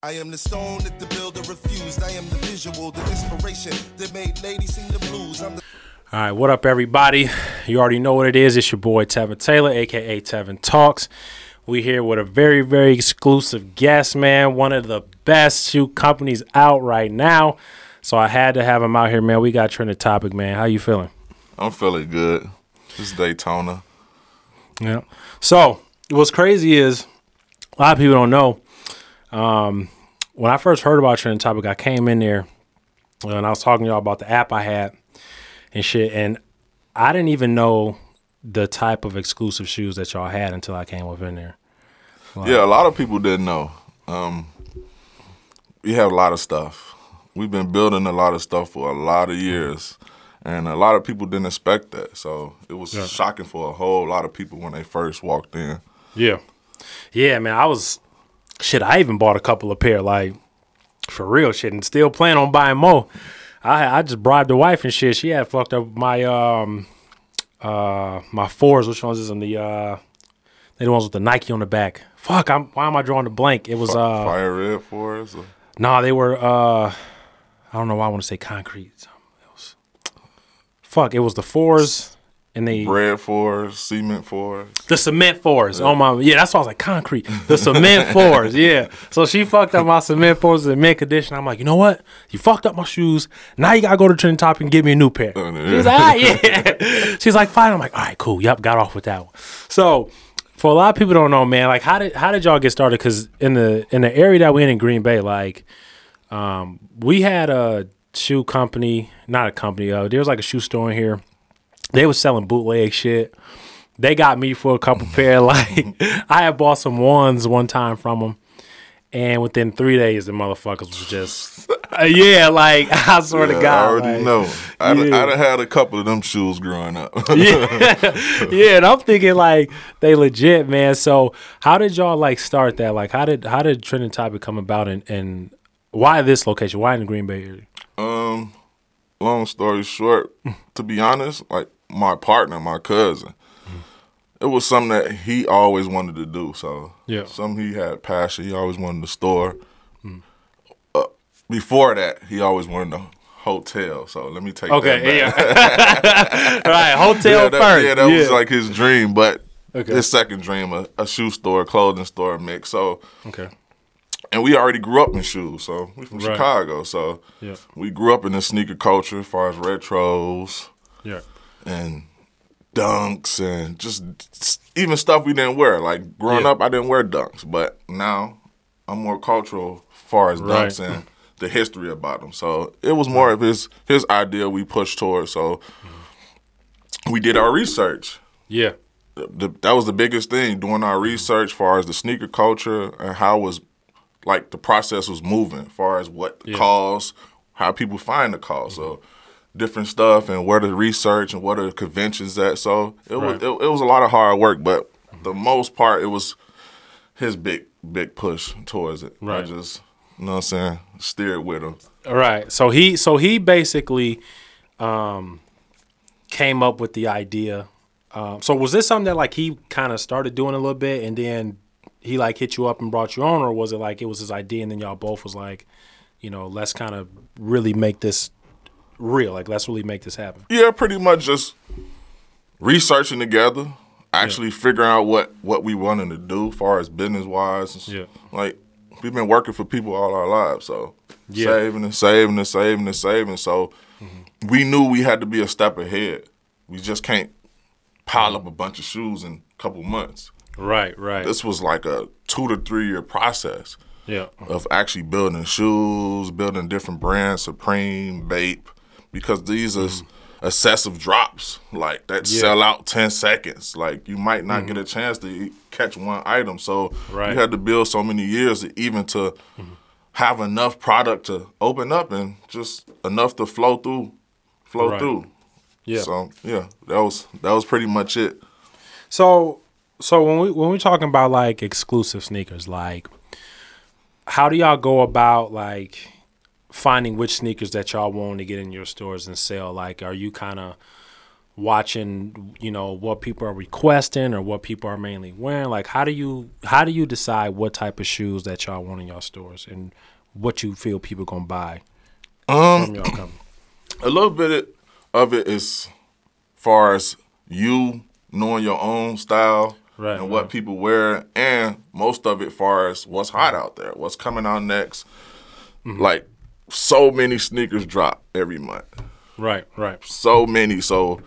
I am the stone that the builder refused. I am the visual, the inspiration that made ladies sing the blues. I'm the All right, what up, everybody? You already know what it is. It's your boy Tevin Taylor, aka Tevin Talks. We here with a very, very exclusive guest, man. One of the best shoe companies out right now. So I had to have him out here, man. We got trending topic, man. How you feeling? I'm feeling good. It's Daytona. Yeah. So what's crazy is a lot of people don't know. Um, when I first heard about trending topic, I came in there and I was talking to y'all about the app I had and shit, and I didn't even know the type of exclusive shoes that y'all had until I came up in there. Yeah, a lot of people didn't know. Um, we have a lot of stuff. We've been building a lot of stuff for a lot of years, and a lot of people didn't expect that. So it was Yeah. shocking for a whole lot of people when they first walked in. Yeah. Yeah, man. I was shit, I even bought a couple of pair, like for real shit, and still plan on buying more. I I just bribed the wife and shit. She had fucked up my um uh my fours, which ones is in the uh they the ones with the Nike on the back. Fuck, I'm why am I drawing the blank? It was uh Fire red fours. or- nah, they were uh I don't know why I want to say concrete. Something else. Fuck, it was the fours and they Bread for cement for. The cement fours. Oh my, yeah, that's why I was like concrete. The cement fours, yeah. So she fucked up my cement fours in mint condition. I'm like, you know what? You fucked up my shoes. Now you gotta go to Trend Top and get me a new pair. Oh, She's like, ah, yeah. She's like, fine. I'm like, all right, cool. Yep, got off with that one. So for a lot of people don't know, man, like how did how did y'all get started? Because in the in the area that we in in Green Bay, like, um, we had a shoe company, not a company. Uh, there was like a shoe store in here. They was selling bootleg shit they got me for a couple pair. Like I had bought some ones one time from them, and within three days, the motherfuckers was just uh, yeah. Like I swear to Yeah, God, I already like, know. I yeah. I done had a couple of them shoes growing up. yeah, yeah. And I'm thinking like they legit, man. So how did y'all like start that? Like how did how did Trending Topic come about, and and why this location? Why in the Green Bay area? Um, long story short, to be honest, like my partner, my cousin, it was something that he always wanted to do. So Yeah. something he had passion. He always wanted to store. Uh, before that, he always wanted a hotel. So let me take that Okay, yeah. right, hotel yeah, that, first. yeah, that was like his dream, but. Okay. His second dream, a, a shoe store, clothing store mix. So, okay. and we already grew up in shoes. So we from Right. Chicago. So Yeah, we grew up in the sneaker culture as far as retros yeah, and dunks and just even stuff we didn't wear. Like growing Yeah. up, I didn't wear dunks, but now I'm more cultural as far as Right. dunks and the history about them. So it was more of his his idea we pushed towards. So we did our research. yeah, The, that was the biggest thing doing our research as far as the sneaker culture and how was like the process was moving as far as what the Yeah. calls how people find the call so different stuff and where to research and what are the conventions at so it was it, it was a lot of hard work but the most part it was his big big push towards it Right. I just you know what I'm saying steered with him All right. So he so he basically um came up with the idea. Um, so was this something that like he kind of started doing a little bit and then he like hit you up and brought you on or was it like it was his idea and then y'all both was like, you know, let's kind of really make this real. Like let's really make this happen. Yeah, pretty much just researching together, actually figuring out what what we wanted to do, far as business wise. Yeah. like we've been working for people all our lives, so Yeah. saving and saving and saving and saving. So mm-hmm. we knew we had to be a step ahead. We just can't pile up a bunch of shoes in a couple months. Right, right. This was like a two to three year process yeah. of actually building shoes, building different brands, Supreme, Bape, because these are excessive drops like that Mm-hmm. Yeah. sell out 10 seconds. Like you might not get a chance to catch one item. So Right. you had to build so many years to even to have enough product to open up and just enough to flow through flow Right. through. Yeah. So yeah, that was that was pretty much it. So so when we when we're talking about like exclusive sneakers, like how do y'all go about like finding which sneakers that y'all want to get in your stores and sell? Like are you kind of watching, you know, what people are requesting or what people are mainly wearing? Like, how do you how do you decide what type of shoes that y'all want in y'all stores and what you feel people gonna buy Um, a little bit of it is far as you knowing your own style Right, and what people wear, and most of it far as what's hot out there, what's coming out next. Mm-hmm. Like so many sneakers drop every month, Right, right. so many. So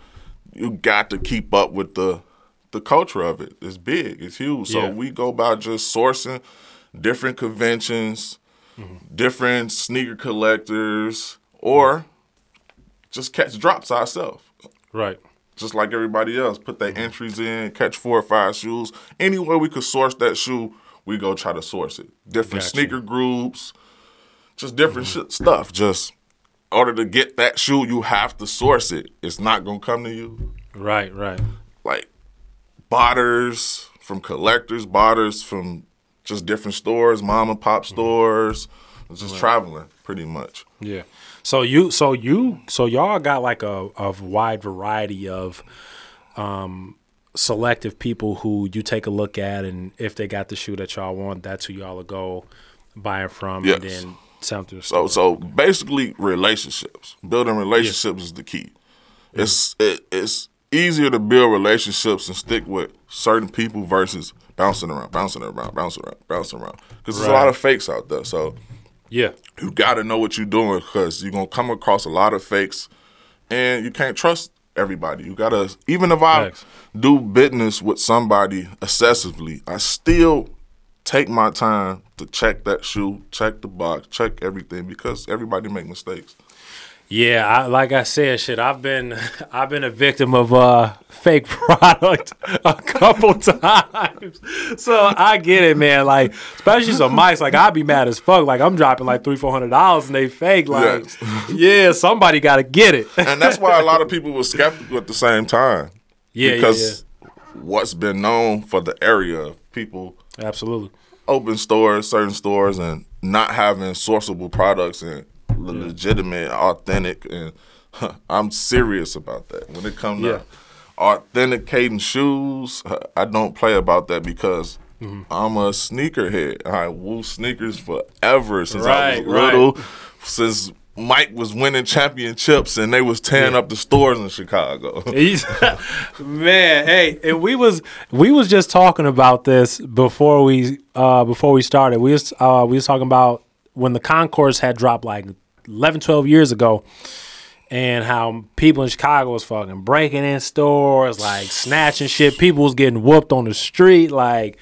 you got to keep up with the the culture of it. It's big, it's huge. So Yeah. we go about just sourcing different conventions, Mm-hmm. different sneaker collectors, or just catch drops ourselves. Right. Just like everybody else, put their entries in, catch four or five shoes. Anywhere we could source that shoe, we go try to source it. Different Gotcha. sneaker groups, just different shit, stuff. Just in order to get that shoe, you have to source it. It's not gonna come to you Right, right. like botters from collectors, botters from just different stores, mom and pop stores, just traveling pretty much. Yeah. So you, so you, so y'all got like a, a wide variety of um, selective people who you take a look at, and if they got the shoe that y'all want, that's who y'all will go buying from, and then sell them to the So so basically relationships. Building relationships is the key. It's it, it's easier to build relationships and stick with certain people versus bouncing around, bouncing around, bouncing around, bouncing around. Because there's a lot of fakes out there. So yeah. you got to know what you're doing because you're gonna come across a lot of fakes, and you can't trust everybody. You gotta even if I do business with somebody excessively, I still take my time to check that shoe, check the box, check everything because everybody make mistakes. Yeah, I, like I said, shit. I've been, I've been a victim of uh, fake product a couple times, so I get it, man. Like, especially some mics, like I'd be mad as fuck. Like I'm dropping like three, four hundred dollars, and they fake. Like, yeah, somebody got to get it. And that's why a lot of people were skeptical at the same time. yeah, because what's been known for the area, people yeah, yeah, absolutely. open stores, certain stores, and not having sourceable products and le- legitimate, authentic, and I'm serious about that. When it comes Yeah. to authenticating shoes, I don't play about that because Mm-hmm. I'm a sneakerhead. I woo sneakers forever since I Right, was right. little, since Mike was winning championships and they was tearing Yeah. up the stores in Chicago. Man, hey, and we was we was just talking about this before we uh before we started. We was uh we was talking about when the Concords had dropped like 11, 12 years ago and how people in Chicago was fucking breaking in stores, like snatching shit. People was getting whooped on the street, like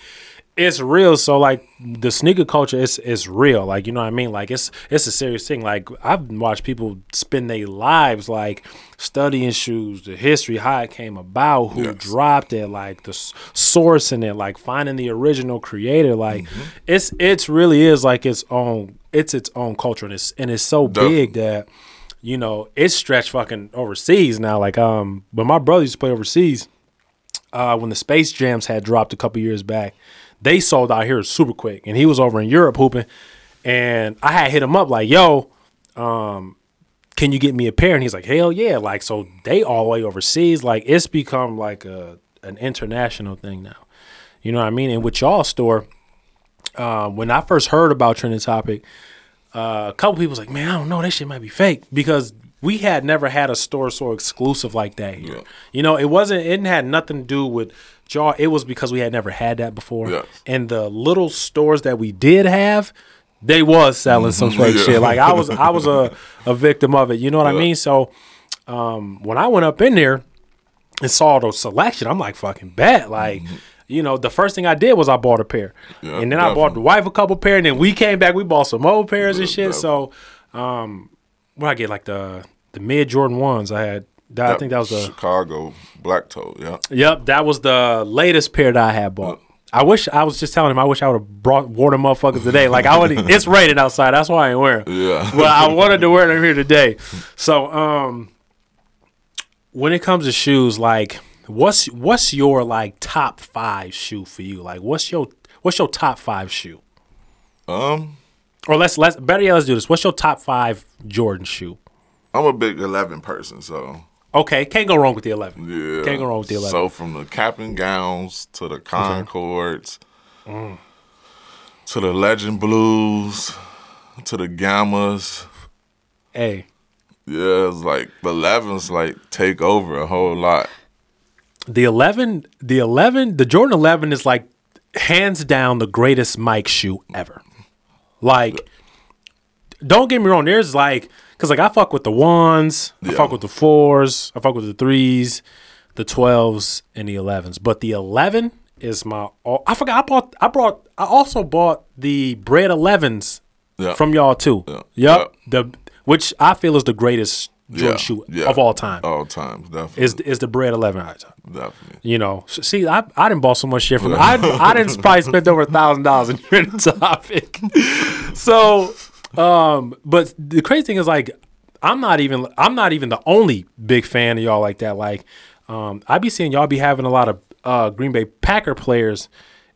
it's real. So like the sneaker culture is is real. Like you know what I mean. Like it's it's a serious thing. Like I've watched people spend their lives like studying shoes, the history, how it came about, who Yes. dropped it, like the source in it, like finding the original creator. Like it's it's really is like its own it's its own culture and it's and it's so big that you know it's stretched fucking overseas now. Like um, but my brother used to play overseas uh, when the Space Jams had dropped a couple years back, they sold out here super quick, and he was over in Europe hooping, and I had hit him up like, "Yo, um, can you get me a pair?" And he's like, "Hell yeah!" Like, so they all the way overseas. Like, it's become like a an international thing now. You know what I mean? And with y'all store, uh, when I first heard about Trending Topic, uh, a couple people was like, "Man, I don't know, that shit might be fake," because we had never had a store so exclusive like that here. Yeah. You know, it wasn't. It had nothing to do with jaw. It was because we had never had that before, Yes. and the little stores that we did have. They was selling some fake Yeah. shit. Like I was, I was a, a victim of it. You know what I mean? So, um, when I went up in there and saw the selection, I'm like, fucking bet. Like, you know, the first thing I did was I bought a pair, Mm-hmm. Yeah, and then I bought the wife a couple pair, and then we came back, we bought some old pairs and Yeah, shit. So, um, what I get like the the mid Jordan ones. I had. That, I think that was the. Chicago Black Toe. Yeah. Yep, that was the latest pair that I had bought. I wish I was just telling him. I wish I would have brought wore them motherfuckers today. Like I would. It's raining outside. That's why I ain't wearing. Yeah. But I wanted to wear them here today. So, um, when it comes to shoes, like what's what's your like top five shoe for you? Like what's your what's your top five shoe? Um, Or let's let's better yet, let's do this. What's your top five Jordan shoe? I'm a big 11 person, so Okay, can't go wrong with the eleven. Yeah. Can't go wrong with the eleven. So from the cap and gowns to the Concords Mm. to the Legend Blues to the Gammas. hey, Yeah, it's like the 11s like take over a whole lot. the eleven, the eleven, the Jordan eleven is like hands down the greatest Mike shoe ever. Like, don't get me wrong. There's like, cause like I fuck with the ones, I fuck with the fours, I fuck with the threes, the twelves, and the elevens. But the eleven is my. all I forgot. I bought. I brought. I also bought the bread elevens Yeah. from y'all too. Yeah. Yep. The which I feel is the greatest Jordan Yeah, shoe yeah. of all time. All times, definitely. Is is the bread eleven? definitely. You know, see, I I didn't bought so much shit from. I I didn't probably spend over a thousand dollars in trending topic. so, um, but the crazy thing is like, I'm not even I'm not even the only big fan of y'all like that. Like, um, I be seeing y'all be having a lot of uh Green Bay Packer players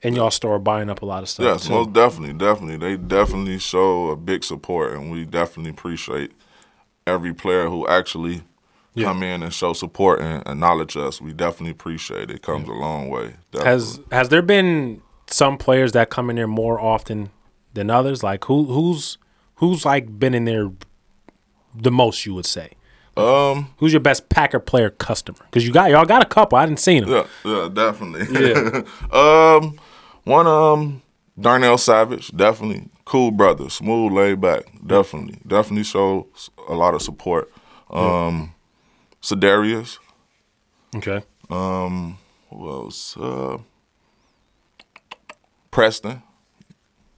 in y'all store buying up a lot of stuff. Yes, too. most definitely, definitely. They definitely show a big support, and we definitely appreciate every player who actually Yeah. come in and show support and acknowledge us. We definitely appreciate it. It comes a long way. Definitely. Has has there been some players that come in there more often than others? Like who who's who's like been in there the most? You would say. um, Who's your best Packer player customer? Because you got y'all got a couple. I didn't see them. yeah, yeah, definitely. Yeah. um, one um, Darnell Savage, definitely cool brother, smooth, laid back, definitely, definitely shows a lot of support. Um, Za'Darius, Okay. Um, who else? Uh, Preston.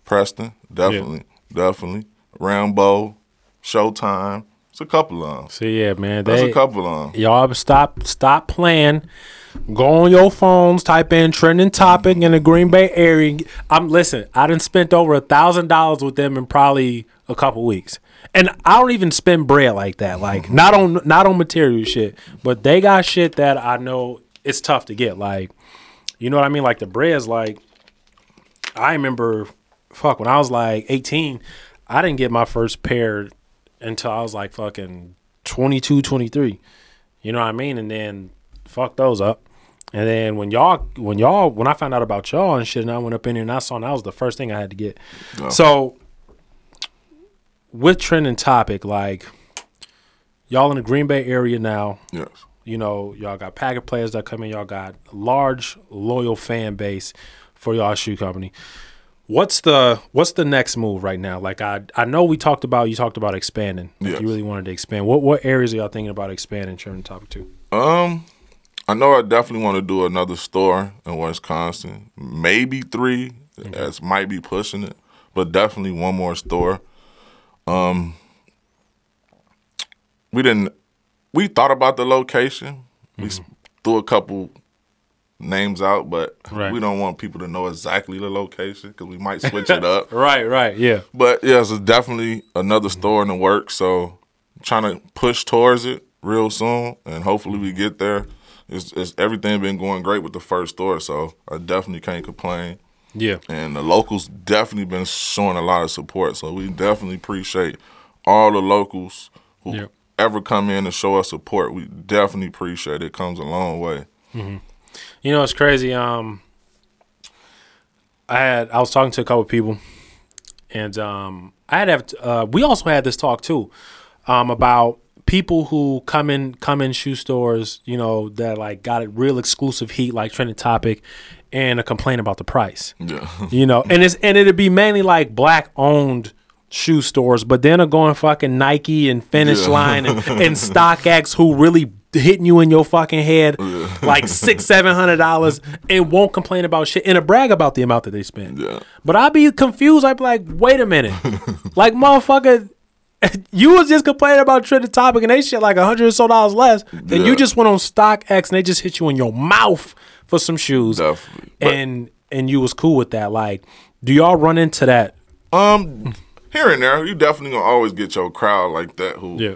Preston, definitely, definitely. Rambo, Showtime. It's a couple of them. So yeah, man. that's They, a couple of them. y'all stop stop playing. Go on your phones, type in trending topic in the Green Bay area. I'm listen. I done spent over a thousand dollars with them in probably a couple weeks, and I don't even spend bread like that. Like mm-hmm. not on not on material shit, but they got shit that I know it's tough to get. Like you know what I mean? Like the bread's like I remember, fuck, when I was like 18, I didn't get my first pair until I was like fucking 22, 23. You know what I mean? And then fuck those up. And then when y'all, when y'all, when I found out about y'all and shit, and I went up in there and I saw, and that was the first thing I had to get. Yeah. So with trending topic, like y'all in the Green Bay area now, Yes. you know, y'all got Packer players that come in. Y'all got large, loyal fan base for y'all shoe company. What's the what's the next move right now? Like I I know we talked about you talked about expanding. Like Yes. You really wanted to expand. What what areas are y'all thinking about expanding? Trending Topic to. Um, I know I definitely want to do another store in Wisconsin. Maybe three. That's might be pushing it, but definitely one more store. Um, we didn't. We thought about the location. We threw a couple names out, but Right. we don't want people to know exactly the location because we might switch it up. Right, right, yeah. But yeah, it's definitely another store in the works. So trying to push towards it real soon, and hopefully we get there. It's, it's everything been going great with the first store, so I definitely can't complain. Yeah. And the locals definitely been showing a lot of support, so we definitely appreciate all the locals who Yeah. ever come in and show us support. We definitely appreciate it. It comes a long way. You know, it's crazy. Um, I had I was talking to a couple of people, and um, I had have uh, we also had this talk too, um, about people who come in come in shoe stores, you know, that like got a real exclusive heat like trending topic, and a complaint about the price. Yeah. you know, and it's and it'd be mainly like black owned shoe stores, but then are going fucking Nike and Finish Yeah. Line and, and StockX who really hitting you in your fucking head like six seven hundred dollars and won't complain about shit and a brag about the amount that they spend. Yeah. But I'd be confused. I'd be like, wait a minute, like motherfucker. You was just complaining about trending topic and they shit like a hundred or so dollars less. And Yeah. you just went on StockX and they just hit you in your mouth for some shoes Definitely. And and you was cool with that. Like, do y'all run into that? Um, here and there, you definitely gonna always get your crowd like that who Yeah.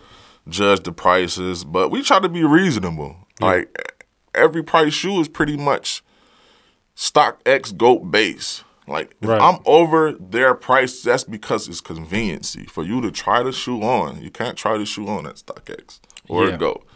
judge the prices, but we try to be reasonable. Like every price shoe is pretty much StockX goat base. Like if Right. I'm over their price, that's because it's conveniency for you to try the shoe on. You can't try the shoe on at StockX or Yeah. Goat.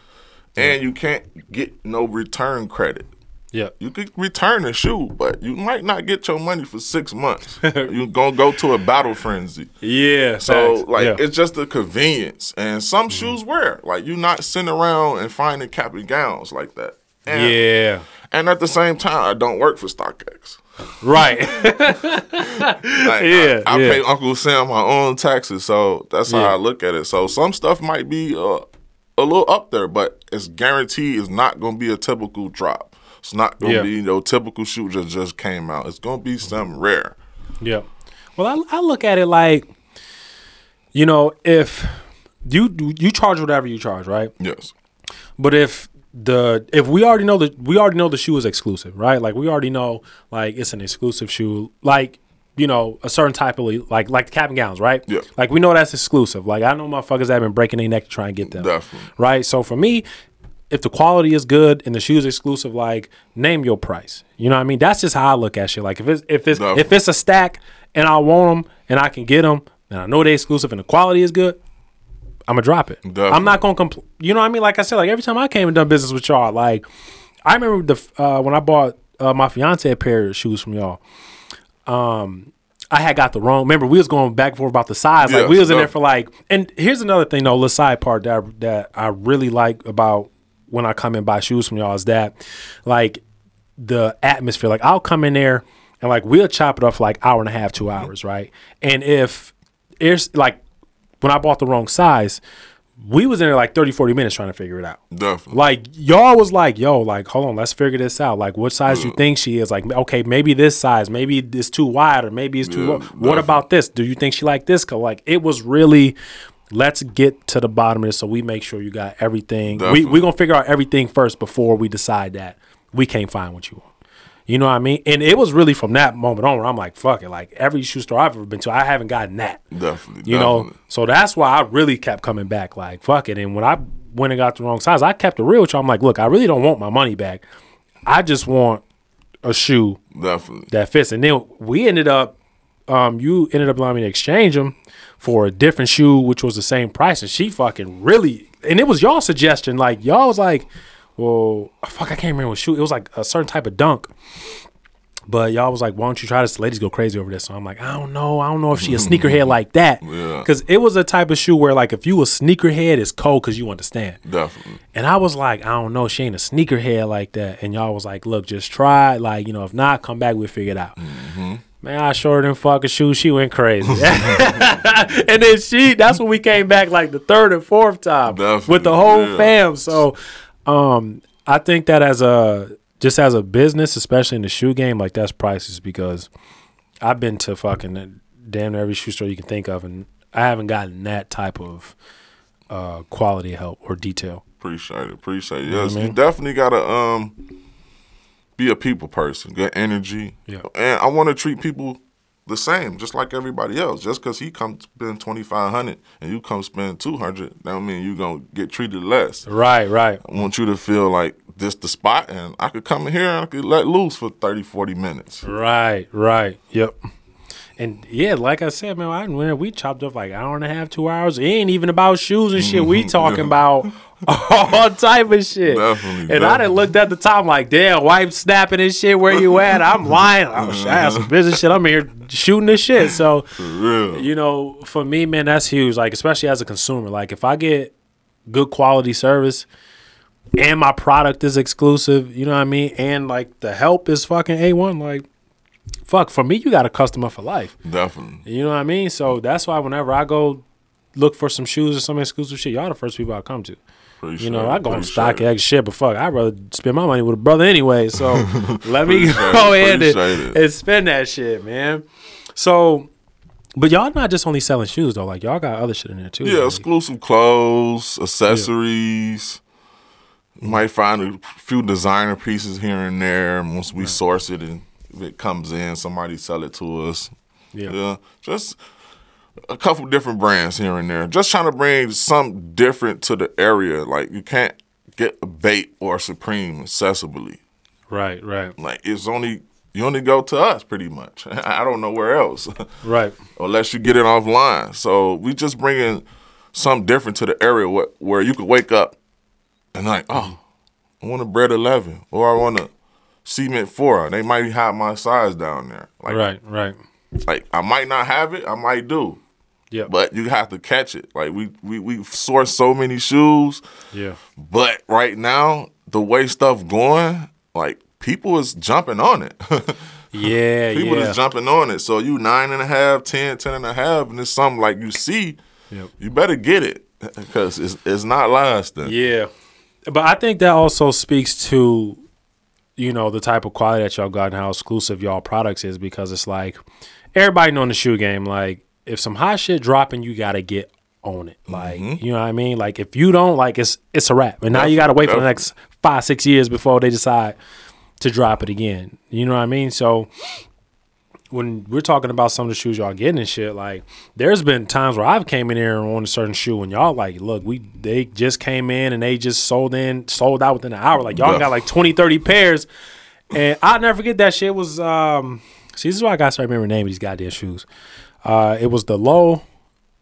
and you can't get no return credit. Yeah. You could return the shoe, but you might not get your money for six months. You're gonna go to a battle frenzy. Yeah. So facts. like yeah. it's just a convenience, and some mm-hmm. shoes wear like you not sitting around and finding cap and gowns like that. And, yeah. And at the same time, I don't work for StockX. Right. Like, Yeah, I, I yeah. pay Uncle Sam my own taxes, so that's how Yeah. I look at it. So some stuff might be uh, a little up there, but it's guaranteed it's not going to be a typical drop. It's not going to Yeah. be no typical shoot that just came out. It's going to be something rare. Yeah. Well, I, I look at it like, you know, if you you charge whatever you charge, right? Yes. But if the if we already know that we already know the shoe is exclusive, right? Like we already know like it's an exclusive shoe, like you know a certain type of like like the cap and gowns, right? Yeah. Like we know that's exclusive. Like I know motherfuckers that have been breaking their neck to try and get them, Definitely. right? So for me. If the quality is good and the shoe's exclusive, like name your price. You know what I mean? That's just how I look at shit. Like if it's if it's Definitely. if it's a stack and I want them and I can get them and I know they're exclusive and the quality is good, I'm gonna drop it. Definitely. I'm not gonna compl- You know what I mean? Like I said, like every time I came and done business with y'all, like I remember the uh, when I bought uh, my fiance a pair of shoes from y'all. Um, I had got the wrong. Remember, we was going back and forth about the size. Like Yes, we was in there for like. And here's another thing, though. The side part that that I really like about when I come and buy shoes from y'all is that, like, the atmosphere. Like I'll come in there and like we'll chop it off like hour and a half, two hours, right? And if it's like when I bought the wrong size, we was in there like 30, 40 minutes trying to figure it out. Definitely. Like y'all was like, yo, like hold on, let's figure this out. Like what size you think she is? Like okay, maybe this size, maybe it's too wide, or maybe it's too Yeah, low. What about this? Do you think she like this color? Like it was really. Let's get to the bottom of this so we make sure you got everything. We Definitely. we gonna figure out everything first before we decide that we can't find what you want. You know what I mean? And it was really from that moment on where I'm like, fuck it. Like every shoe store I've ever been to, I haven't gotten that. Definitely. You know, so that's why I really kept coming back. Like, fuck it. And when I went and got the wrong size, I kept it real with you. I'm like, look, I really don't want my money back. I just want a shoe Definitely. that fits. And then we ended up, um, you ended up allowing me to exchange them for a different shoe, which was the same price. And she fucking really, and it was y'all suggestion. Like, y'all was like, well, fuck, I can't remember what shoe. It was like a certain type of dunk. But y'all was like, why don't you try this? The ladies go crazy over this. So I'm like, I don't know. I don't know if she a sneakerhead like that. Yeah. Because it was a type of shoe where, like, if you a sneakerhead, it's cold because you understand. Definitely. And I was like, I don't know. She ain't a sneakerhead like that. And y'all was like, look, just try. Like, you know, if not, come back. We'll figure it out. Mm-hmm. Man, I showed her them fucking shoes. She went crazy. and then she, that's when we came back like the third and fourth time Definitely, with the whole yeah. fam. So, um, I think that as a, just as a business, especially in the shoe game, like that's priceless because I've been to fucking damn near every shoe store you can think of, and I haven't gotten that type of uh, quality help or detail. Appreciate it. Appreciate it. what I Yes, you definitely gotta um be a people person, good energy. Yeah. And I want to treat people the same, just like everybody else. Just because he come spend twenty five hundred and you come spend two hundred, that mean you gonna get treated less. Right, right. I want you to feel like this the spot, and I could come in here and I could let loose for 30, 40 minutes. Right, right. Yep. And yeah, like I said, man, I when we chopped up like hour and a half, two hours. It ain't even about shoes and shit. We talking about all type of shit. Definitely, And I definitely. done looked at the time like, damn, wife snapping and shit. Where you at? I'm lying. Shit, I have mm-hmm. some business shit. I'm here shooting this shit. So Real. you know, for me, man, that's huge. Like, especially as a consumer, like if I get good quality service and my product is exclusive, you know what I mean, and like the help is fucking a one, like. Fuck, for me, you got a customer for life. Definitely. You know what I mean? So that's why whenever I go look for some shoes or some exclusive shit, y'all the first people I come to. Appreciate You know. I go on Appreciate stock it. Shit, but fuck, I'd rather spend my money with a brother anyway. So let me go ahead and, it. and spend that shit, man. So, but y'all not just only selling shoes though. Like y'all got other shit in there too. Yeah, like- exclusive clothes, accessories. You might find a few designer pieces here and there. Once we source it and if it comes in, somebody sell it to us. Yeah. Yeah, just a couple different brands here and there. Just trying to bring something different to the area. Like you can't get a Bape or Supreme accessibly. Right, right, Like it's only you only go to us pretty much. I don't know where else. right. unless you get it offline. So we just bringing something different to the area where, where you could wake up and like, oh, I want a bread eleven, or I want a cement four. They might have my size down there. Like, Right, right. like I might not have it, I might do, Yeah. but you have to catch it. Like we we we source so many shoes, yeah. but right now the way stuff going, like people is jumping on it. Yeah, people yeah. is jumping on it. So you nine and a half, ten, ten and a half, and it's something like you see, Yep. you better get it because it's it's not lasting. Yeah. But I think that also speaks to, you know, the type of quality that y'all got and how exclusive y'all products is because it's like everybody know in the shoe game, like if some hot shit dropping, you gotta get on it. Like, mm-hmm. you know what I mean? Like if you don't, like it's it's a wrap. And now you gotta wait for the next five, six years before they decide to drop it again. You know what I mean? So when we're talking about some of the shoes y'all getting and shit, like there's been times where I've came in here on a certain shoe and y'all like, look, we they just came in and they just sold in, sold out within an hour. Like y'all Yeah. got like 20, 30 pairs. And I'll never forget that shit was um see this is why I gotta start remembering the name of these goddamn shoes. Uh it was the low,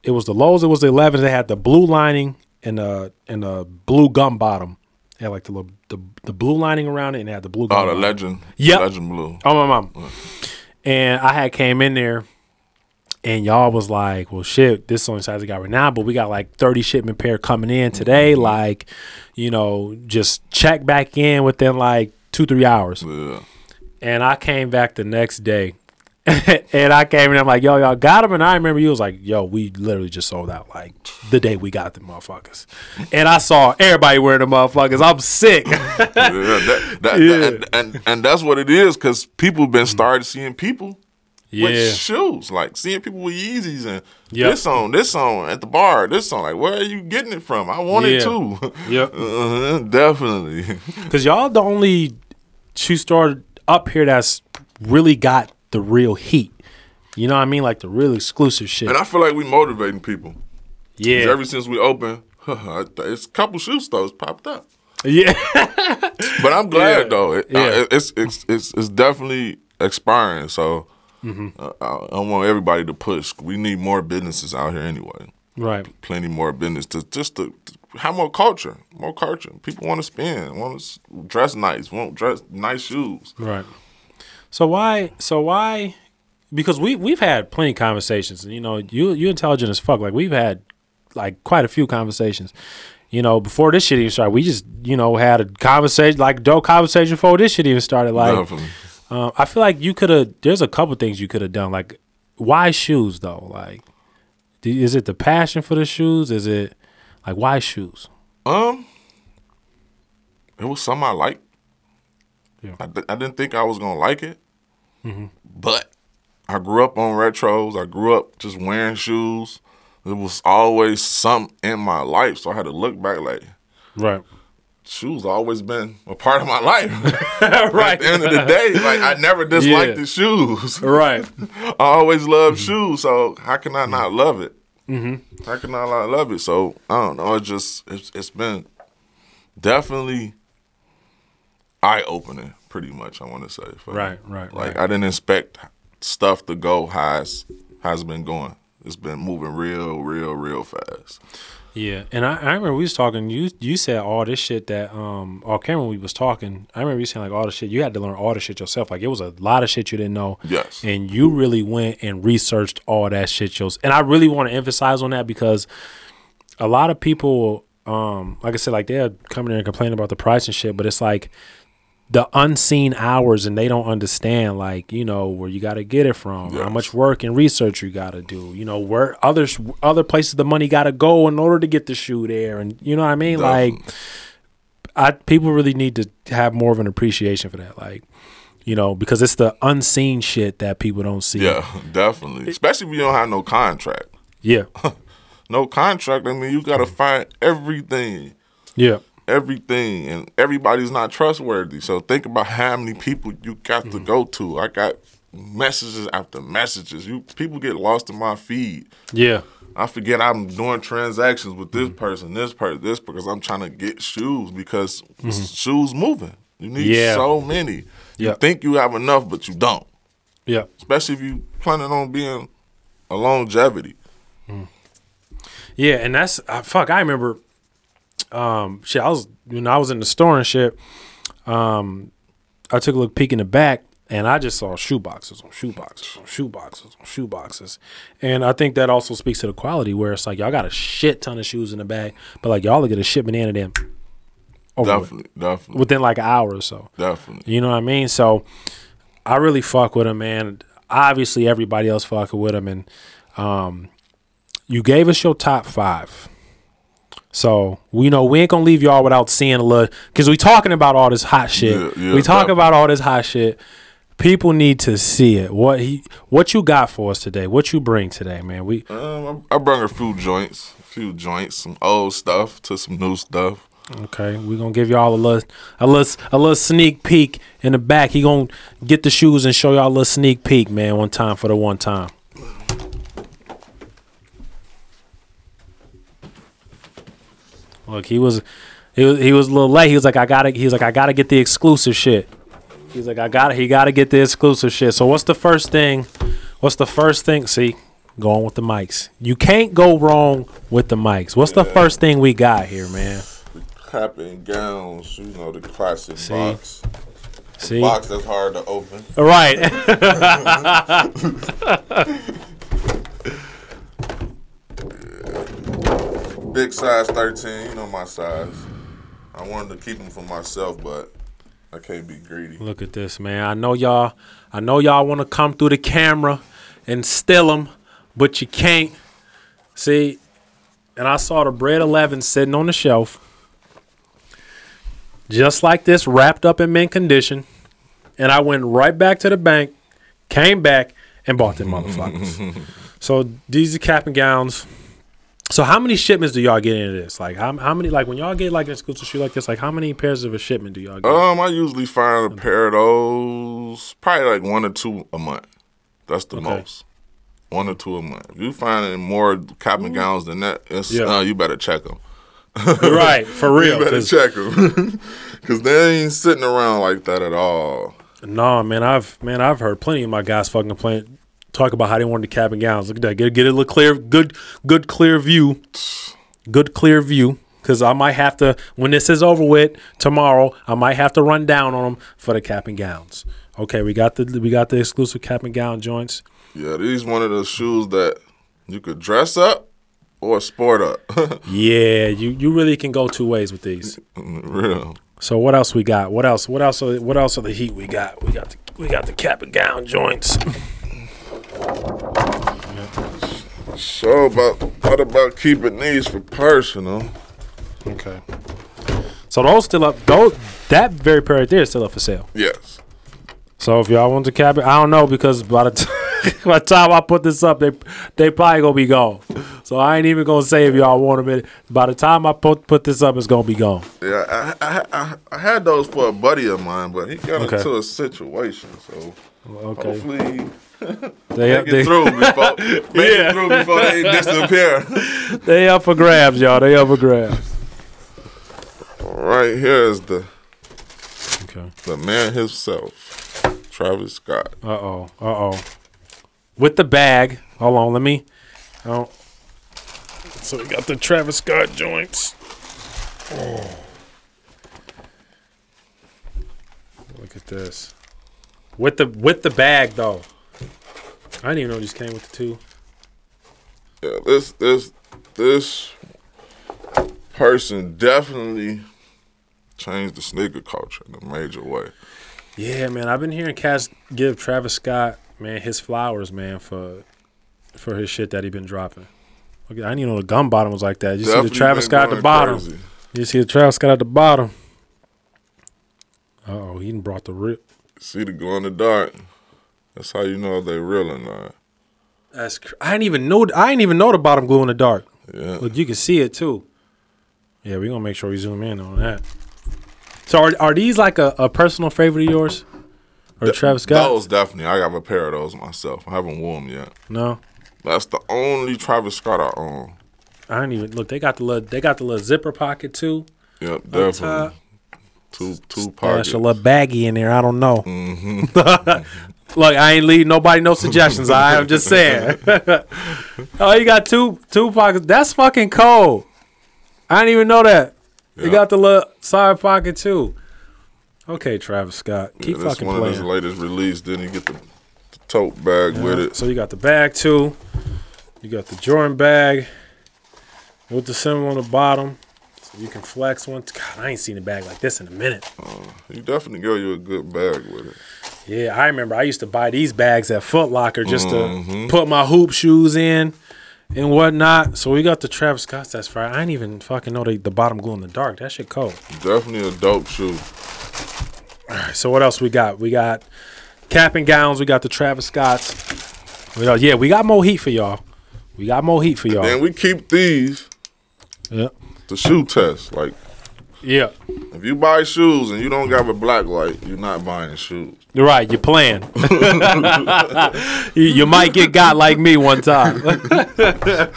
it was the lows, it was the 11s. They had the blue lining and the and the blue gum bottom. They had like the little the, the blue lining around it and it had the blue gum. Oh, the bottom. legend, Yeah, legend blue. Oh my mom. And I had came in there and y'all was like, Well shit, this is the only size we got right now, but we got like 30 shipment pair coming in mm-hmm. today. Like, you know, just check back in within like two, three hours. Yeah. And I came back the next day. and I came in, I'm like, yo, y'all got them. And I remember you was like, yo, we literally just sold out like the day we got the motherfuckers. And I saw everybody wearing the motherfuckers. I'm sick. yeah, that, that, Yeah. that- and, and and that's what it is because people been started seeing people yeah. with shoes, like seeing people with Yeezys and Yep. this on, this on at the bar, this on. Like, where are you getting it from? I want it too. Yep. uh definitely. Cause y'all the only shoe store up here that's really got the real heat. You know what I mean? Like the real exclusive shit. and I feel like we motivating people. yeah. Ever since we opened, it's a couple shoe stores popped up. yeah. But I'm glad Yeah. though. It, Yeah. uh, it's, it's it's it's definitely expiring. So Mm-hmm. uh, I, I want everybody to push. We need more businesses out here anyway. right. Plenty more business to just to, to have more culture. More culture. People want to spend. Want to dress nice. Want dress nice shoes. Right. So why? So why? Because we we've had plenty of conversations. You know, you you intelligent as fuck. Like we've had like quite a few conversations. You know, before this shit even started, we just you know had a conversation like dope conversation before this shit even started. Like, um, I feel like you could have. There's a couple things you could have done. Like, why shoes though? Like, is it the passion for the shoes? Is it like why shoes? Um, it was something I liked. Yeah. I, di- I didn't think I was gonna like it, Mm-hmm. but I grew up on retros. I grew up just wearing shoes. It was always something in my life, so I had to look back like Right. shoes always been a part of my life. right. At the end of the day, like I never disliked Yeah. the shoes. right. I always loved mm-hmm. shoes, so how can I not mm-hmm. love it? Mm-hmm. How can I not love it? So I don't know. It just it's, it's been definitely eye opening, pretty much. I want to say. Right. Right. Like right. I didn't expect stuff to go how it's, how it's been going. It's been moving real, real, real fast. Yeah, and I, I remember we was talking. You you said all this shit that um off camera we was talking. I remember you saying like all the shit you had to learn all the shit yourself. Like it was a lot of shit you didn't know. Yes. and you really went and researched all that shit yourself. And I really want to emphasize on that because a lot of people, um, like I said, like they're coming in and complaining about the price and shit, but it's like the unseen hours and they don't understand like you know where you got to get it from how much work and research you got to do you know where others other places the money got to go in order to get the shoe there and you know what i mean like i people really need to have more of an appreciation for that like you know because it's the unseen shit that people don't see Yeah, definitely. Especially if you don't have no contract. yeah No contract. I mean, you got to find everything. yeah everything and everybody's not trustworthy. So think about how many people you got to mm-hmm. go to. I got messages after messages. You people get lost in my feed. yeah I forget I'm doing transactions with this mm-hmm. person, this person, this because I'm trying to get shoes because mm-hmm. shoes moving. You need Yeah. so many. You Yeah. think you have enough, but you don't. yeah Especially if you planning on being a longevity. Mm. Yeah, and that's uh, fuck. I remember um, shit, I was when I was in the store and shit. Um, I took a look peek in the back, and I just saw shoe boxes on shoe boxes on shoe boxes on shoe boxes, and I think that also speaks to the quality where it's like y'all got a shit ton of shoes in the bag, but like y'all get a shipment in and then over with Definitely, definitely, within like an hour or so. definitely. You know what I mean? So I really fuck with him, man. Obviously, everybody else fucking with him, and um, you gave us your top five. So we know we ain't gonna leave y'all without seeing a little, because we talking about all this hot shit. Yeah, yeah, we talk definitely. about all this hot shit. People need to see it. What he, what you got for us today? What you bring today, man? We Um, I, I bring a few joints, a few joints, some old stuff to some new stuff. Okay, we gonna give y'all a little, a little, a little sneak peek in the back. He gonna get the shoes and show y'all a little sneak peek, man. One time for the one time. Look, he was, he was, he was a little late. He was like, I gotta, he was like, I gotta get the exclusive shit. He's like, I gotta, he gotta get the exclusive shit. So what's the first thing? What's the first thing? See, going with the mics. You can't go wrong with the mics. What's the first thing we got here, man? Cap and gowns, you know, the classic See? box. See, Box that's hard to open. right? Big size 13, you know my size. I wanted to keep them for myself, but I can't be greedy. Look at this, man. I know y'all. I know y'all want to come through the camera and steal them, but you can't. See, and I saw the bread eleven sitting on the shelf, just like this, wrapped up in mint condition, and I went right back to the bank, came back, and bought them motherfuckers. so these are cap and gowns. So how many shipments do y'all get into this? Like how, how many like when y'all get like an exclusive shoe like this, like how many pairs of a shipment do y'all get? Um, I usually find a pair of those, probably like one or two a month. That's the Okay. most. One or two a month. If you find more cap and gowns than that, it's, Yeah. uh, you better check them. right, for real. You better 'cause- check them. Because they ain't sitting around like that at all. No, man, I've man, I've heard plenty of my guys fucking complain, talk about how they wanted the cap and gowns. Look at that, get get a little clear, good, good clear view, good clear view. Cause I might have to when this is over with tomorrow, I might have to run down on them for the cap and gowns. Okay, we got the we got the exclusive cap and gown joints. Yeah, these one of those shoes that you could dress up or sport up. Yeah, you you really can go two ways with these. Real. So what else we got? What else? What else? Are, what else are the heat we got? We got the we got the cap and gown joints. So about what about keeping these for personal? Okay. So those still up. Those that very pair right there is still up for sale. Yes. So if y'all want to cap it, I don't know because by the time by the time I put this up, they they probably gonna be gone. So I ain't even gonna say if y'all want them. By the time I put put this up, it's gonna be gone. Yeah, I, I, I, I had those for a buddy of mine, but he got Okay. into a situation. So Okay. hopefully They make they, through before make Yeah. it through before they disappear. they up for grabs, y'all. They up for grabs. right here is the Okay. the man himself, Travis Scott. Uh oh. Uh oh. With the bag. Hold on. Let me. Oh. So we got the Travis Scott joints. Oh. Look at this. With the with the bag though. I didn't even know these came with the two. Yeah, this this this person definitely changed the sneaker culture in a major way. Yeah, man. I've been hearing cats give Travis Scott, man, his flowers, man, for for his shit that he been dropping. Look, I didn't even know the gum bottom was like that. You see the Travis Scott at the bottom. crazy. You see the Travis Scott at the bottom. Uh oh, he brought the rip. See the glow in the dark. That's how you know if they real or not. That's cr- I didn't even know. I didn't even know the bottom glue in the dark. Yeah. Look, you can see it too. Yeah, we gonna make sure we zoom in on that. So are are these like a, a personal favorite of yours, or Travis Scott? Those definitely. I got a pair of those myself. I haven't worn them yet. No, That's the only Travis Scott I own. I didn't even look. They got the little. They got the little zipper pocket too. Yep, definitely. Two two pockets. a little baggy in there. I don't know. Mm-hmm. Look, I ain't leaving nobody no suggestions. I am just saying. oh, you got two two pockets. That's fucking cold. I didn't even know that. You got the little side pocket too. Okay, Travis Scott, keep yeah, that's fucking one of his latest release. Then you get the, the tote bag with it. So you got the bag too. You got the Jordan bag with the symbol on the bottom, so you can flex one. God, I ain't seen a bag like this in a minute. Uh, you definitely got you a good bag with it. Yeah, I remember I used to buy these bags at Foot Locker just Mm-hmm. to put my hoop shoes in and whatnot. So we got the Travis Scott. That's right. I didn't even fucking know the, the bottom glue in the dark. That shit cold. Definitely a dope shoe. All right, so what else we got? We got cap and gowns. We got the Travis Scotts. We got, yeah, we got more heat for y'all. We got more heat for y'all. Then we keep these yeah. the shoe test. Like Yeah. if you buy shoes and you don't got a black light, you're not buying shoes. You're right. You're playing. you, you might get got like me one time.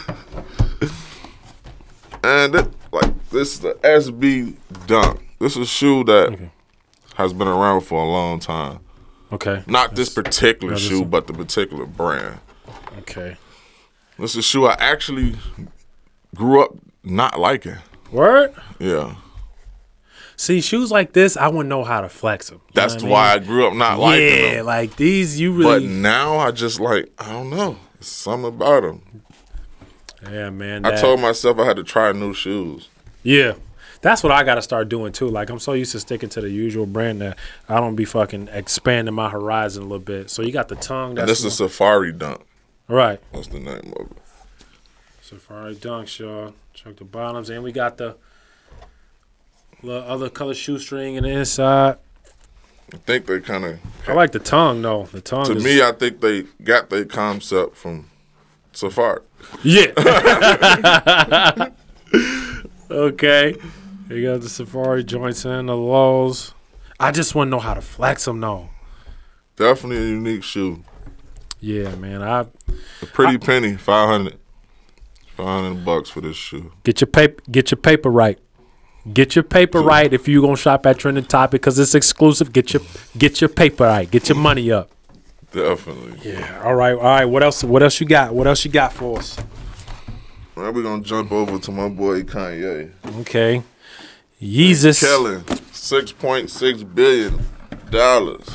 And it, like this is the SB Dunk. This is a shoe that has been around for a long time. okay. Not this particular this shoe, but the particular brand. Okay. This is a shoe I actually grew up not liking. What? Yeah. See, shoes like this, I wouldn't know how to flex them. That's why I grew up not liking Yeah, them. like these, you really. But now I just like, I don't know. It's something about them. yeah, man. I told myself I had to try new shoes. Yeah. That's what I got to start doing too. Like I'm so used to sticking to the usual brand that I don't be fucking expanding my horizon a little bit. So you got the tongue. And That's this is Safari Dunk. right. That's the name of it. Safari dunks, y'all. Check the bottoms, and we got the little other color shoestring in the inside. I think they kind of, I like the tongue though. The tongue. to is, me, I think they got their concept from Safari. yeah. okay. You got the Safari joints and the lows. I just want to know how to flex them though. Definitely a unique shoe. Yeah, man. I A pretty penny, 500 500 bucks for this shoe. get your paper. Get your paper right. Get your paper right if you gonna shop at Trending Topic because it's exclusive. Get your get your paper right. Get your money up. Definitely. Yeah. All right. All right. What else? What else you got? What else you got for us? Now we're going to jump over to my boy Kanye. Okay. Yeezus. Killing 6.6 billion. dollars.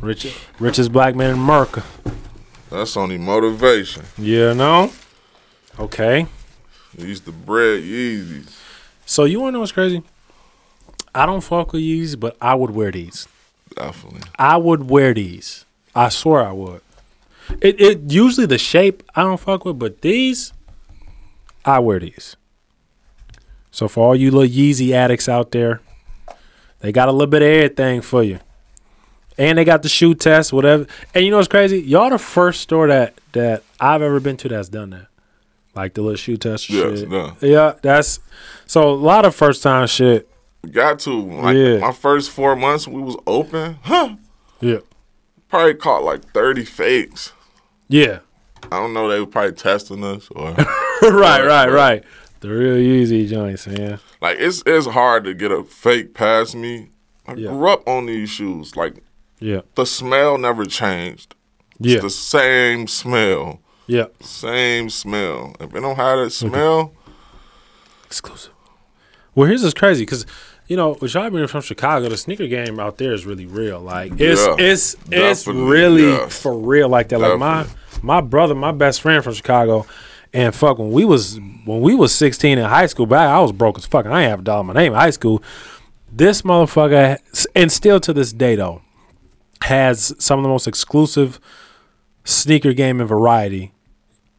Rich, richest black man in America. That's only motivation. Yeah, no. Okay. He's the Bred Yeezys. So you wanna know what's crazy? I don't fuck with these, but I would wear these. Definitely. I would wear these. I swear I would. It it usually the shape I don't fuck with, but these I wear these. So for all you little Yeezy addicts out there, they got a little bit of everything for you. And they got the shoe test, whatever. And you know what's crazy? Y'all the first store that that I've ever been to that's done that. Like the little shoe test Yeah, shit. Yeah, that's so a lot of first time shit. Got to. Like Yeah. my first four months we was open, huh? Yeah. Probably caught like 30 fakes. Yeah. I don't know, they were probably testing us or right, right, right. The real Yeezy joints, man. like it's it's hard to get a fake past me. I Yeah. grew up on these shoes. Like Yeah. the smell never changed. Yeah. It's the same smell. Yeah. Same smell. If it don't have that smell, Exclusive. Well, here's what's crazy because you know, with y'all being from Chicago, the sneaker game out there is really real. Like it's Yeah, it's it's really yes. for real like that. Like my my brother, my best friend from Chicago, and fuck when we was when we was 16 in high school, back I was broke as fuck. and I ain't have a dollar in my name in high school. This motherfucker, and still to this day though, has some of the most exclusive sneaker game and variety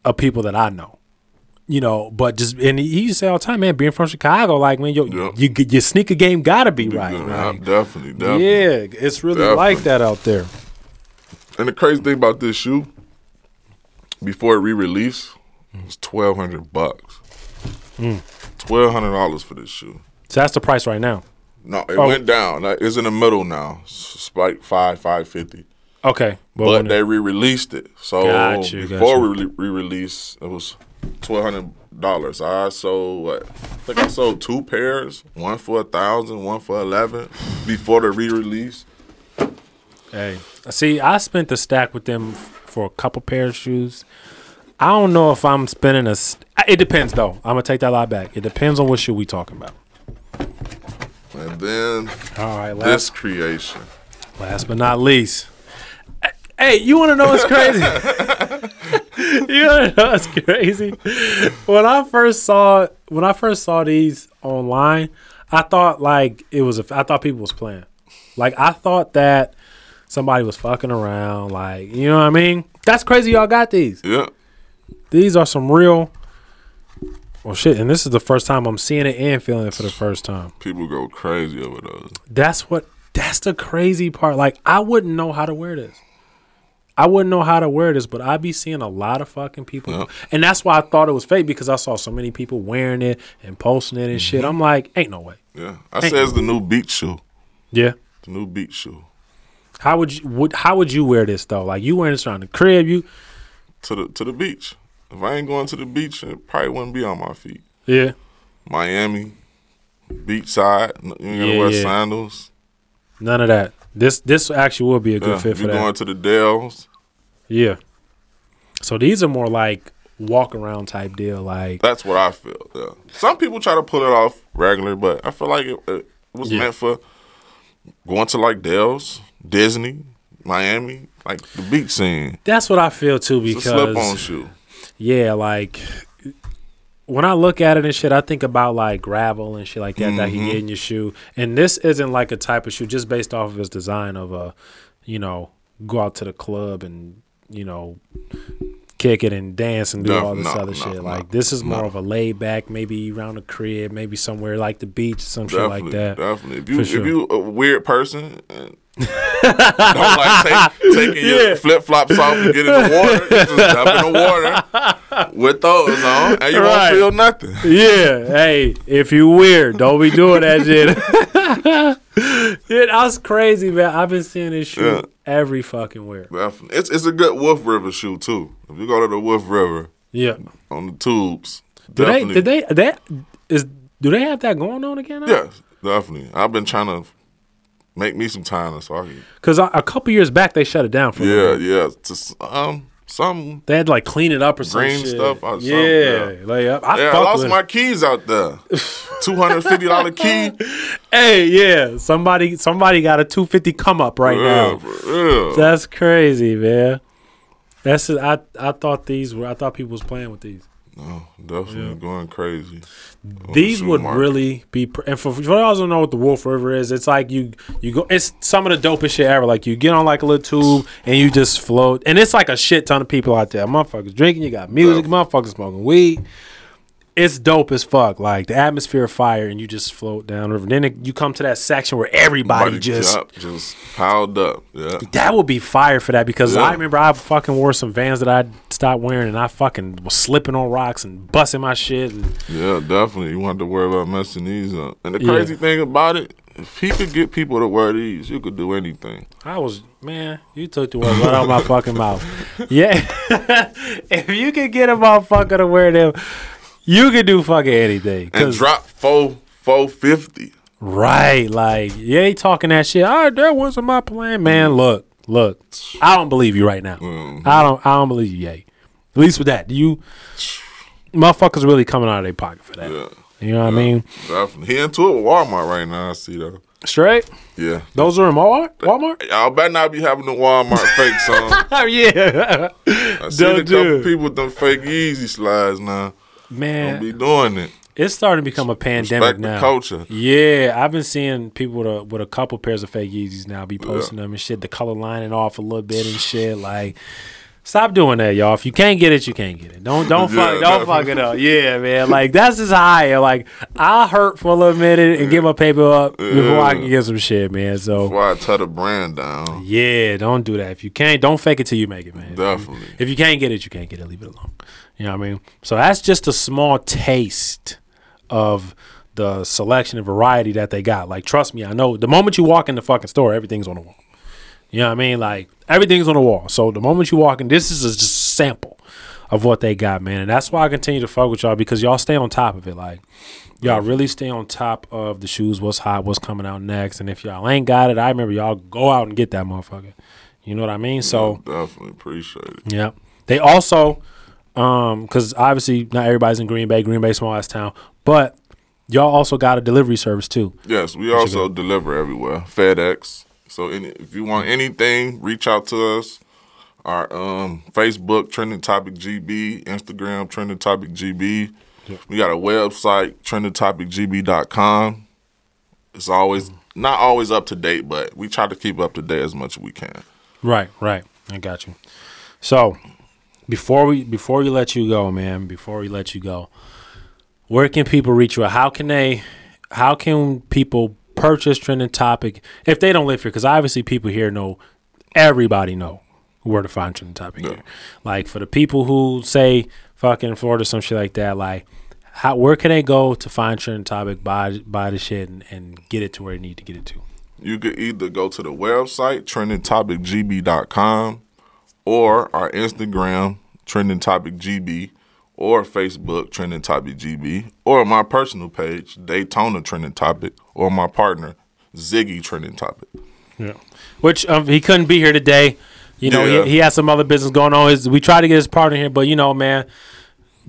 of people that I know. You know, but just and he used to say all the time, man, being from Chicago, like man, yo, Yeah. you your sneaker game gotta be right. yeah, Like, definitely, definitely. yeah, it's really Definitely. like that out there. And the crazy thing about this shoe, before it re-released, it was twelve hundred bucks. Hmm. Twelve hundred dollars for this shoe. So that's the price right now. No, it Oh. went down. It's in the middle now. It's like five, five fifty. Okay, But when they re-released it. So Got you, before we re- re-release, it was twelve hundred dollars. I sold what? I think I sold two pairs. One for a thousand, one for eleven. Before the re-release. Hey, see, I spent the stack with them for a couple pair of shoes. I don't know if I'm spending a. St- it depends though. I'm gonna take that lot back. It depends on what shoe we talking about. And then All right, this last creation. last but not least. Hey, you want to know what's crazy? you want to know what's crazy? When I first saw when I first saw these online, I thought like it was. A, I thought people was playing. Like I thought that somebody was fucking around. Like you know what I mean? That's crazy. Y'all got these. Yeah. These are some real. Well, shit, and this is the first time I'm seeing it and feeling it for the first time. People go crazy over those. That's what. That's the crazy part. Like I wouldn't know how to wear this. I wouldn't know how to wear this, but I'd be seeing a lot of fucking people, and that's why I thought it was fake because I saw so many people wearing it and posting it and Mm-hmm. shit. I'm like, ain't no way. Yeah. I say it's the new beach shoe. Yeah. The new beach shoe. How would you would how would you wear this though? Like you wearing this around the crib? You To the to the beach. If I ain't going to the beach, it probably wouldn't be on my feet. yeah. Miami, beachside. You ain't gotta Yeah, wear yeah. sandals. None of that. This this actually will be a good Yeah. fit for you that. going to the Dells, Yeah. So these are more like walk around type deal. Like that's what I feel. Yeah. Some people try to pull it off regular, but I feel like it, it was Yeah. meant for going to like Dells, Disney, Miami, like the beach scene. that's what I feel too a slip on because shoe. yeah, like when I look at it and shit, I think about like gravel and shit like that that you get mm-hmm. in your shoe. And this isn't like a type of shoe just based off of his design of a, you know, go out to the club and you know kick it and dance and do Def- all this no, other no, shit. no, like this is more no. of a laid back, maybe around the crib, maybe somewhere like the beach, some shit like that. definitely. If you For sure. if you a weird person and don't like take, taking Yeah. your flip flops off and get in the water, you just jump in the water with those on, and you Right. won't feel nothing. Yeah, hey, if you weird, don't be doing that shit. yeah, was crazy, man. I've been seeing this shoe Yeah. every fucking where. Definitely, it's it's a good Wolf River shoe too. If you go to the Wolf River Yeah. on the tubes, Do they? definitely, Did they? That is. Do they have that going on again? Yes, definitely. I've been trying to make me some time so I can. Because a, couple years back they shut it down for. Yeah, yeah. To, um, some. They had to like clean it up or some Green shit. stuff or something, yeah, yeah. like I, I Yeah, I lost my keys out there. Two hundred fifty dollar key. Hey, yeah, somebody somebody got a two fifty come up right Yeah, now. That's crazy, man. That's. I I thought these were. I thought people was playing with these. Oh, definitely going crazy. These the would really be. pr- And for, for those who don't know what the Wolf River is, it's like you you go. It's some of the dopest shit ever. Like you get on like a little tube and you just float, and it's like a shit ton of people out there. Motherfuckers drinking. You got music. Motherfuckers smoking weed. It's dope as fuck. Like the atmosphere of fire, and you just float down the river. Then it, you come to that section where everybody Body just. just piled up. Yeah, That would be fire for that because Yeah. I remember I fucking wore some Vans that I stopped wearing and I fucking was slipping on rocks and busting my shit. And yeah, definitely. You want to worry about messing these up. And the Yeah. crazy thing about it, if he could get people to wear these, you could do anything. I was man, you took the words right out of my fucking mouth. Yeah, if you could get a motherfucker to wear them, you could do fucking anything. And drop four four fifty. right, like yeah, he talking that shit. All right, that wasn't my plan, man. Look, look, I don't believe you right now. Mm-hmm. I don't, I don't believe you, yay. At least with that, you motherfuckers really coming out of their pocket for that. Yeah, You know what I mean? definitely. He into it with Walmart right now. I see though. Straight. Yeah. Those are in Walmart. Walmart. Y'all better not be having the Walmart fake on. Oh yeah, I seen a Don't couple do people with them fake Yeezy slides now. Don't man. be doing it. It's starting to become a pandemic now. culture. Yeah, I've been seeing people with a with a couple pairs of fake Yeezys now be posting them and shit. The color lining off a little bit and shit. Like, stop doing that, y'all. If you can't get it, you can't get it. Don't don't Yeah, fuck don't fuck it up. Yeah, man. Like that's just high. Like I'll hurt for a little minute and get my paper up before I can get some shit, man. So Before I tear the brand down. yeah, don't do that. If you can't, don't fake it till you make it, man. Definitely. If you can't get it, you can't get it. Leave it alone. You know what I mean? So that's just a small taste of the selection and variety that they got. Like, trust me, I know the moment you walk in the fucking store, everything's on the wall. You know what I mean? Like, everything's on the wall. So the moment you walk in, this is a just sample of what they got, man. And that's why I continue to fuck with y'all because y'all stay on top of it. Like, y'all really stay on top of the shoes, what's hot, what's coming out next. And if y'all ain't got it, I remember y'all go out and get that motherfucker. You know what I mean? So, Definitely appreciate it. yeah. They also, um, because obviously not everybody's in Green Bay. Green Bay small ass town, but y'all also got a delivery service too. Yes, we also deliver everywhere. FedEx. So any, if you want anything, reach out to us. Our um, Facebook Trending Topic GB, Instagram Trending Topic GB. We got a website trendingtopicgb.com. It's always not always up to date, but we try to keep up to date as much as we can. Right, right. I got you. So before we before we let you go, man, before we let you go, where can people reach you? How can they? How can people purchase trending topic if they don't live here? Because obviously, people here know everybody know where to find trending topic here. Like for the people who say fucking Florida, some shit like that, like. How, where can they go to find trending topic, buy buy the shit, and, and get it to where they need to get it to? You could either go to the website, trendingtopicgb.com, or our Instagram, Trending Topic GB, or Facebook, Trending Topic GB, or my personal page, Daytona Trending Topic, or my partner, Ziggy Trending Topic. Yeah. Which um, he couldn't be here today. You know, Yeah. he, he has some other business going on. His, we tried to get his partner here, but you know, man,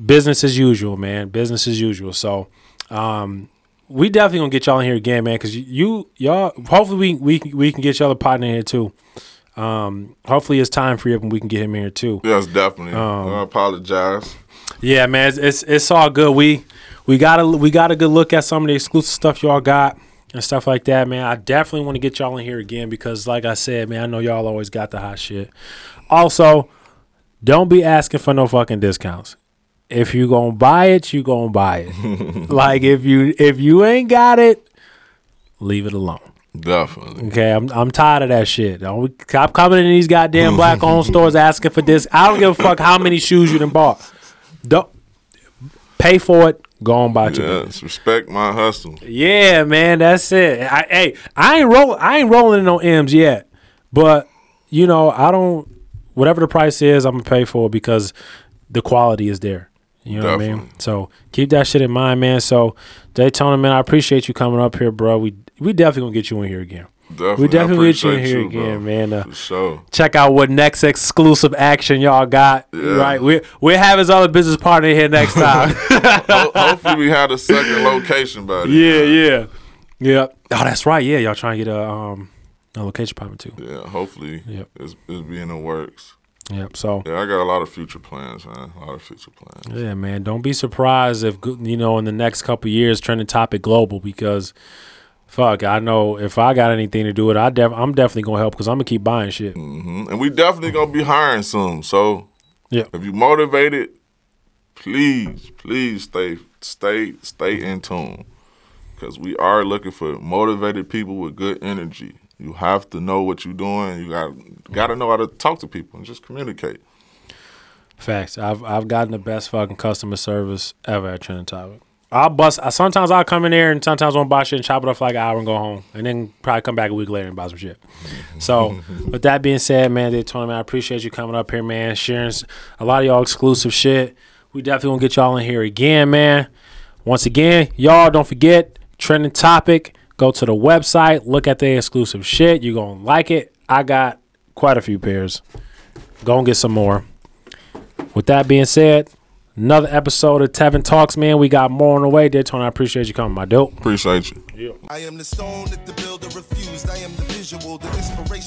business as usual, man. Business as usual. So, um, we definitely gonna get y'all in here again, man. Because you, y'all, hopefully we we we can get y'all a partner here too. Um, hopefully it's time for you and we can get him here too. Yes, definitely. Um, I apologize. Yeah, man, it's, it's it's all good. We we got a we got a good look at some of the exclusive stuff y'all got and stuff like that, man. I definitely want to get y'all in here again because, like I said, man, I know y'all always got the hot shit. Also, don't be asking for no fucking discounts. If you gonna buy it, you gonna buy it. like if you if you ain't got it, leave it alone. Definitely. Okay, I'm I'm tired of that shit. Don't stop coming in these goddamn black owned stores asking for this. I don't give a fuck how many shoes you done bought. Don't pay for it. Go on buy your business. Yes, respect my hustle. Yeah, man, that's it. I, hey, I ain't roll. I ain't rolling in no M's yet, but you know, I don't. Whatever the price is, I'm gonna pay for it because the quality is there. You know what I mean? So keep that shit in mind, man. So Daytona, man, I appreciate you coming up here, bro. We we definitely gonna get you in here again. Definitely. We definitely get you here bro. again, man. Uh, sure. check out what next exclusive action y'all got. Yeah. Right, we we have his other business partner here next time. Hopefully we had a second location by then. yeah, yeah, yeah. Oh, that's right. Yeah, y'all trying to get a um a location partner too. Yeah, hopefully Yep. it's, it's being in the works. Yep. So Yeah, I got a lot of future plans, man. A lot of future plans. yeah, man, don't be surprised if you know in the next couple years trending topic global because. Fuck, I know if I got anything to do with it, I def- I'm definitely gonna help because I'm gonna keep buying shit. hmm And we definitely gonna be hiring soon. So Yeah. if you're motivated, please, please stay, stay, stay in tune, because we are looking for motivated people with good energy. You have to know what you're doing. You got got to know how to talk to people and just communicate. Facts. I've I've gotten the best fucking customer service ever at Topic. I'll bust. I, sometimes I'll come in there and sometimes I'll buy shit and chop it up for like an hour and go home, and then probably come back a week later and buy some shit. So, with that being said, man, Daytona, man, I appreciate you coming up here, man, sharing a lot of y'all exclusive shit. We definitely gonna get y'all in here again, man. Once again, y'all don't forget trending topic. Go to the website, look at the exclusive shit. You're gonna like it. I got quite a few pairs. Go and get some more. With that being said, another episode of Tevin Talks, man. We got more on the way. Daytona, I appreciate you coming, my dope. Appreciate you. I am the stone that the builder refused. I am the visual, the inspiration.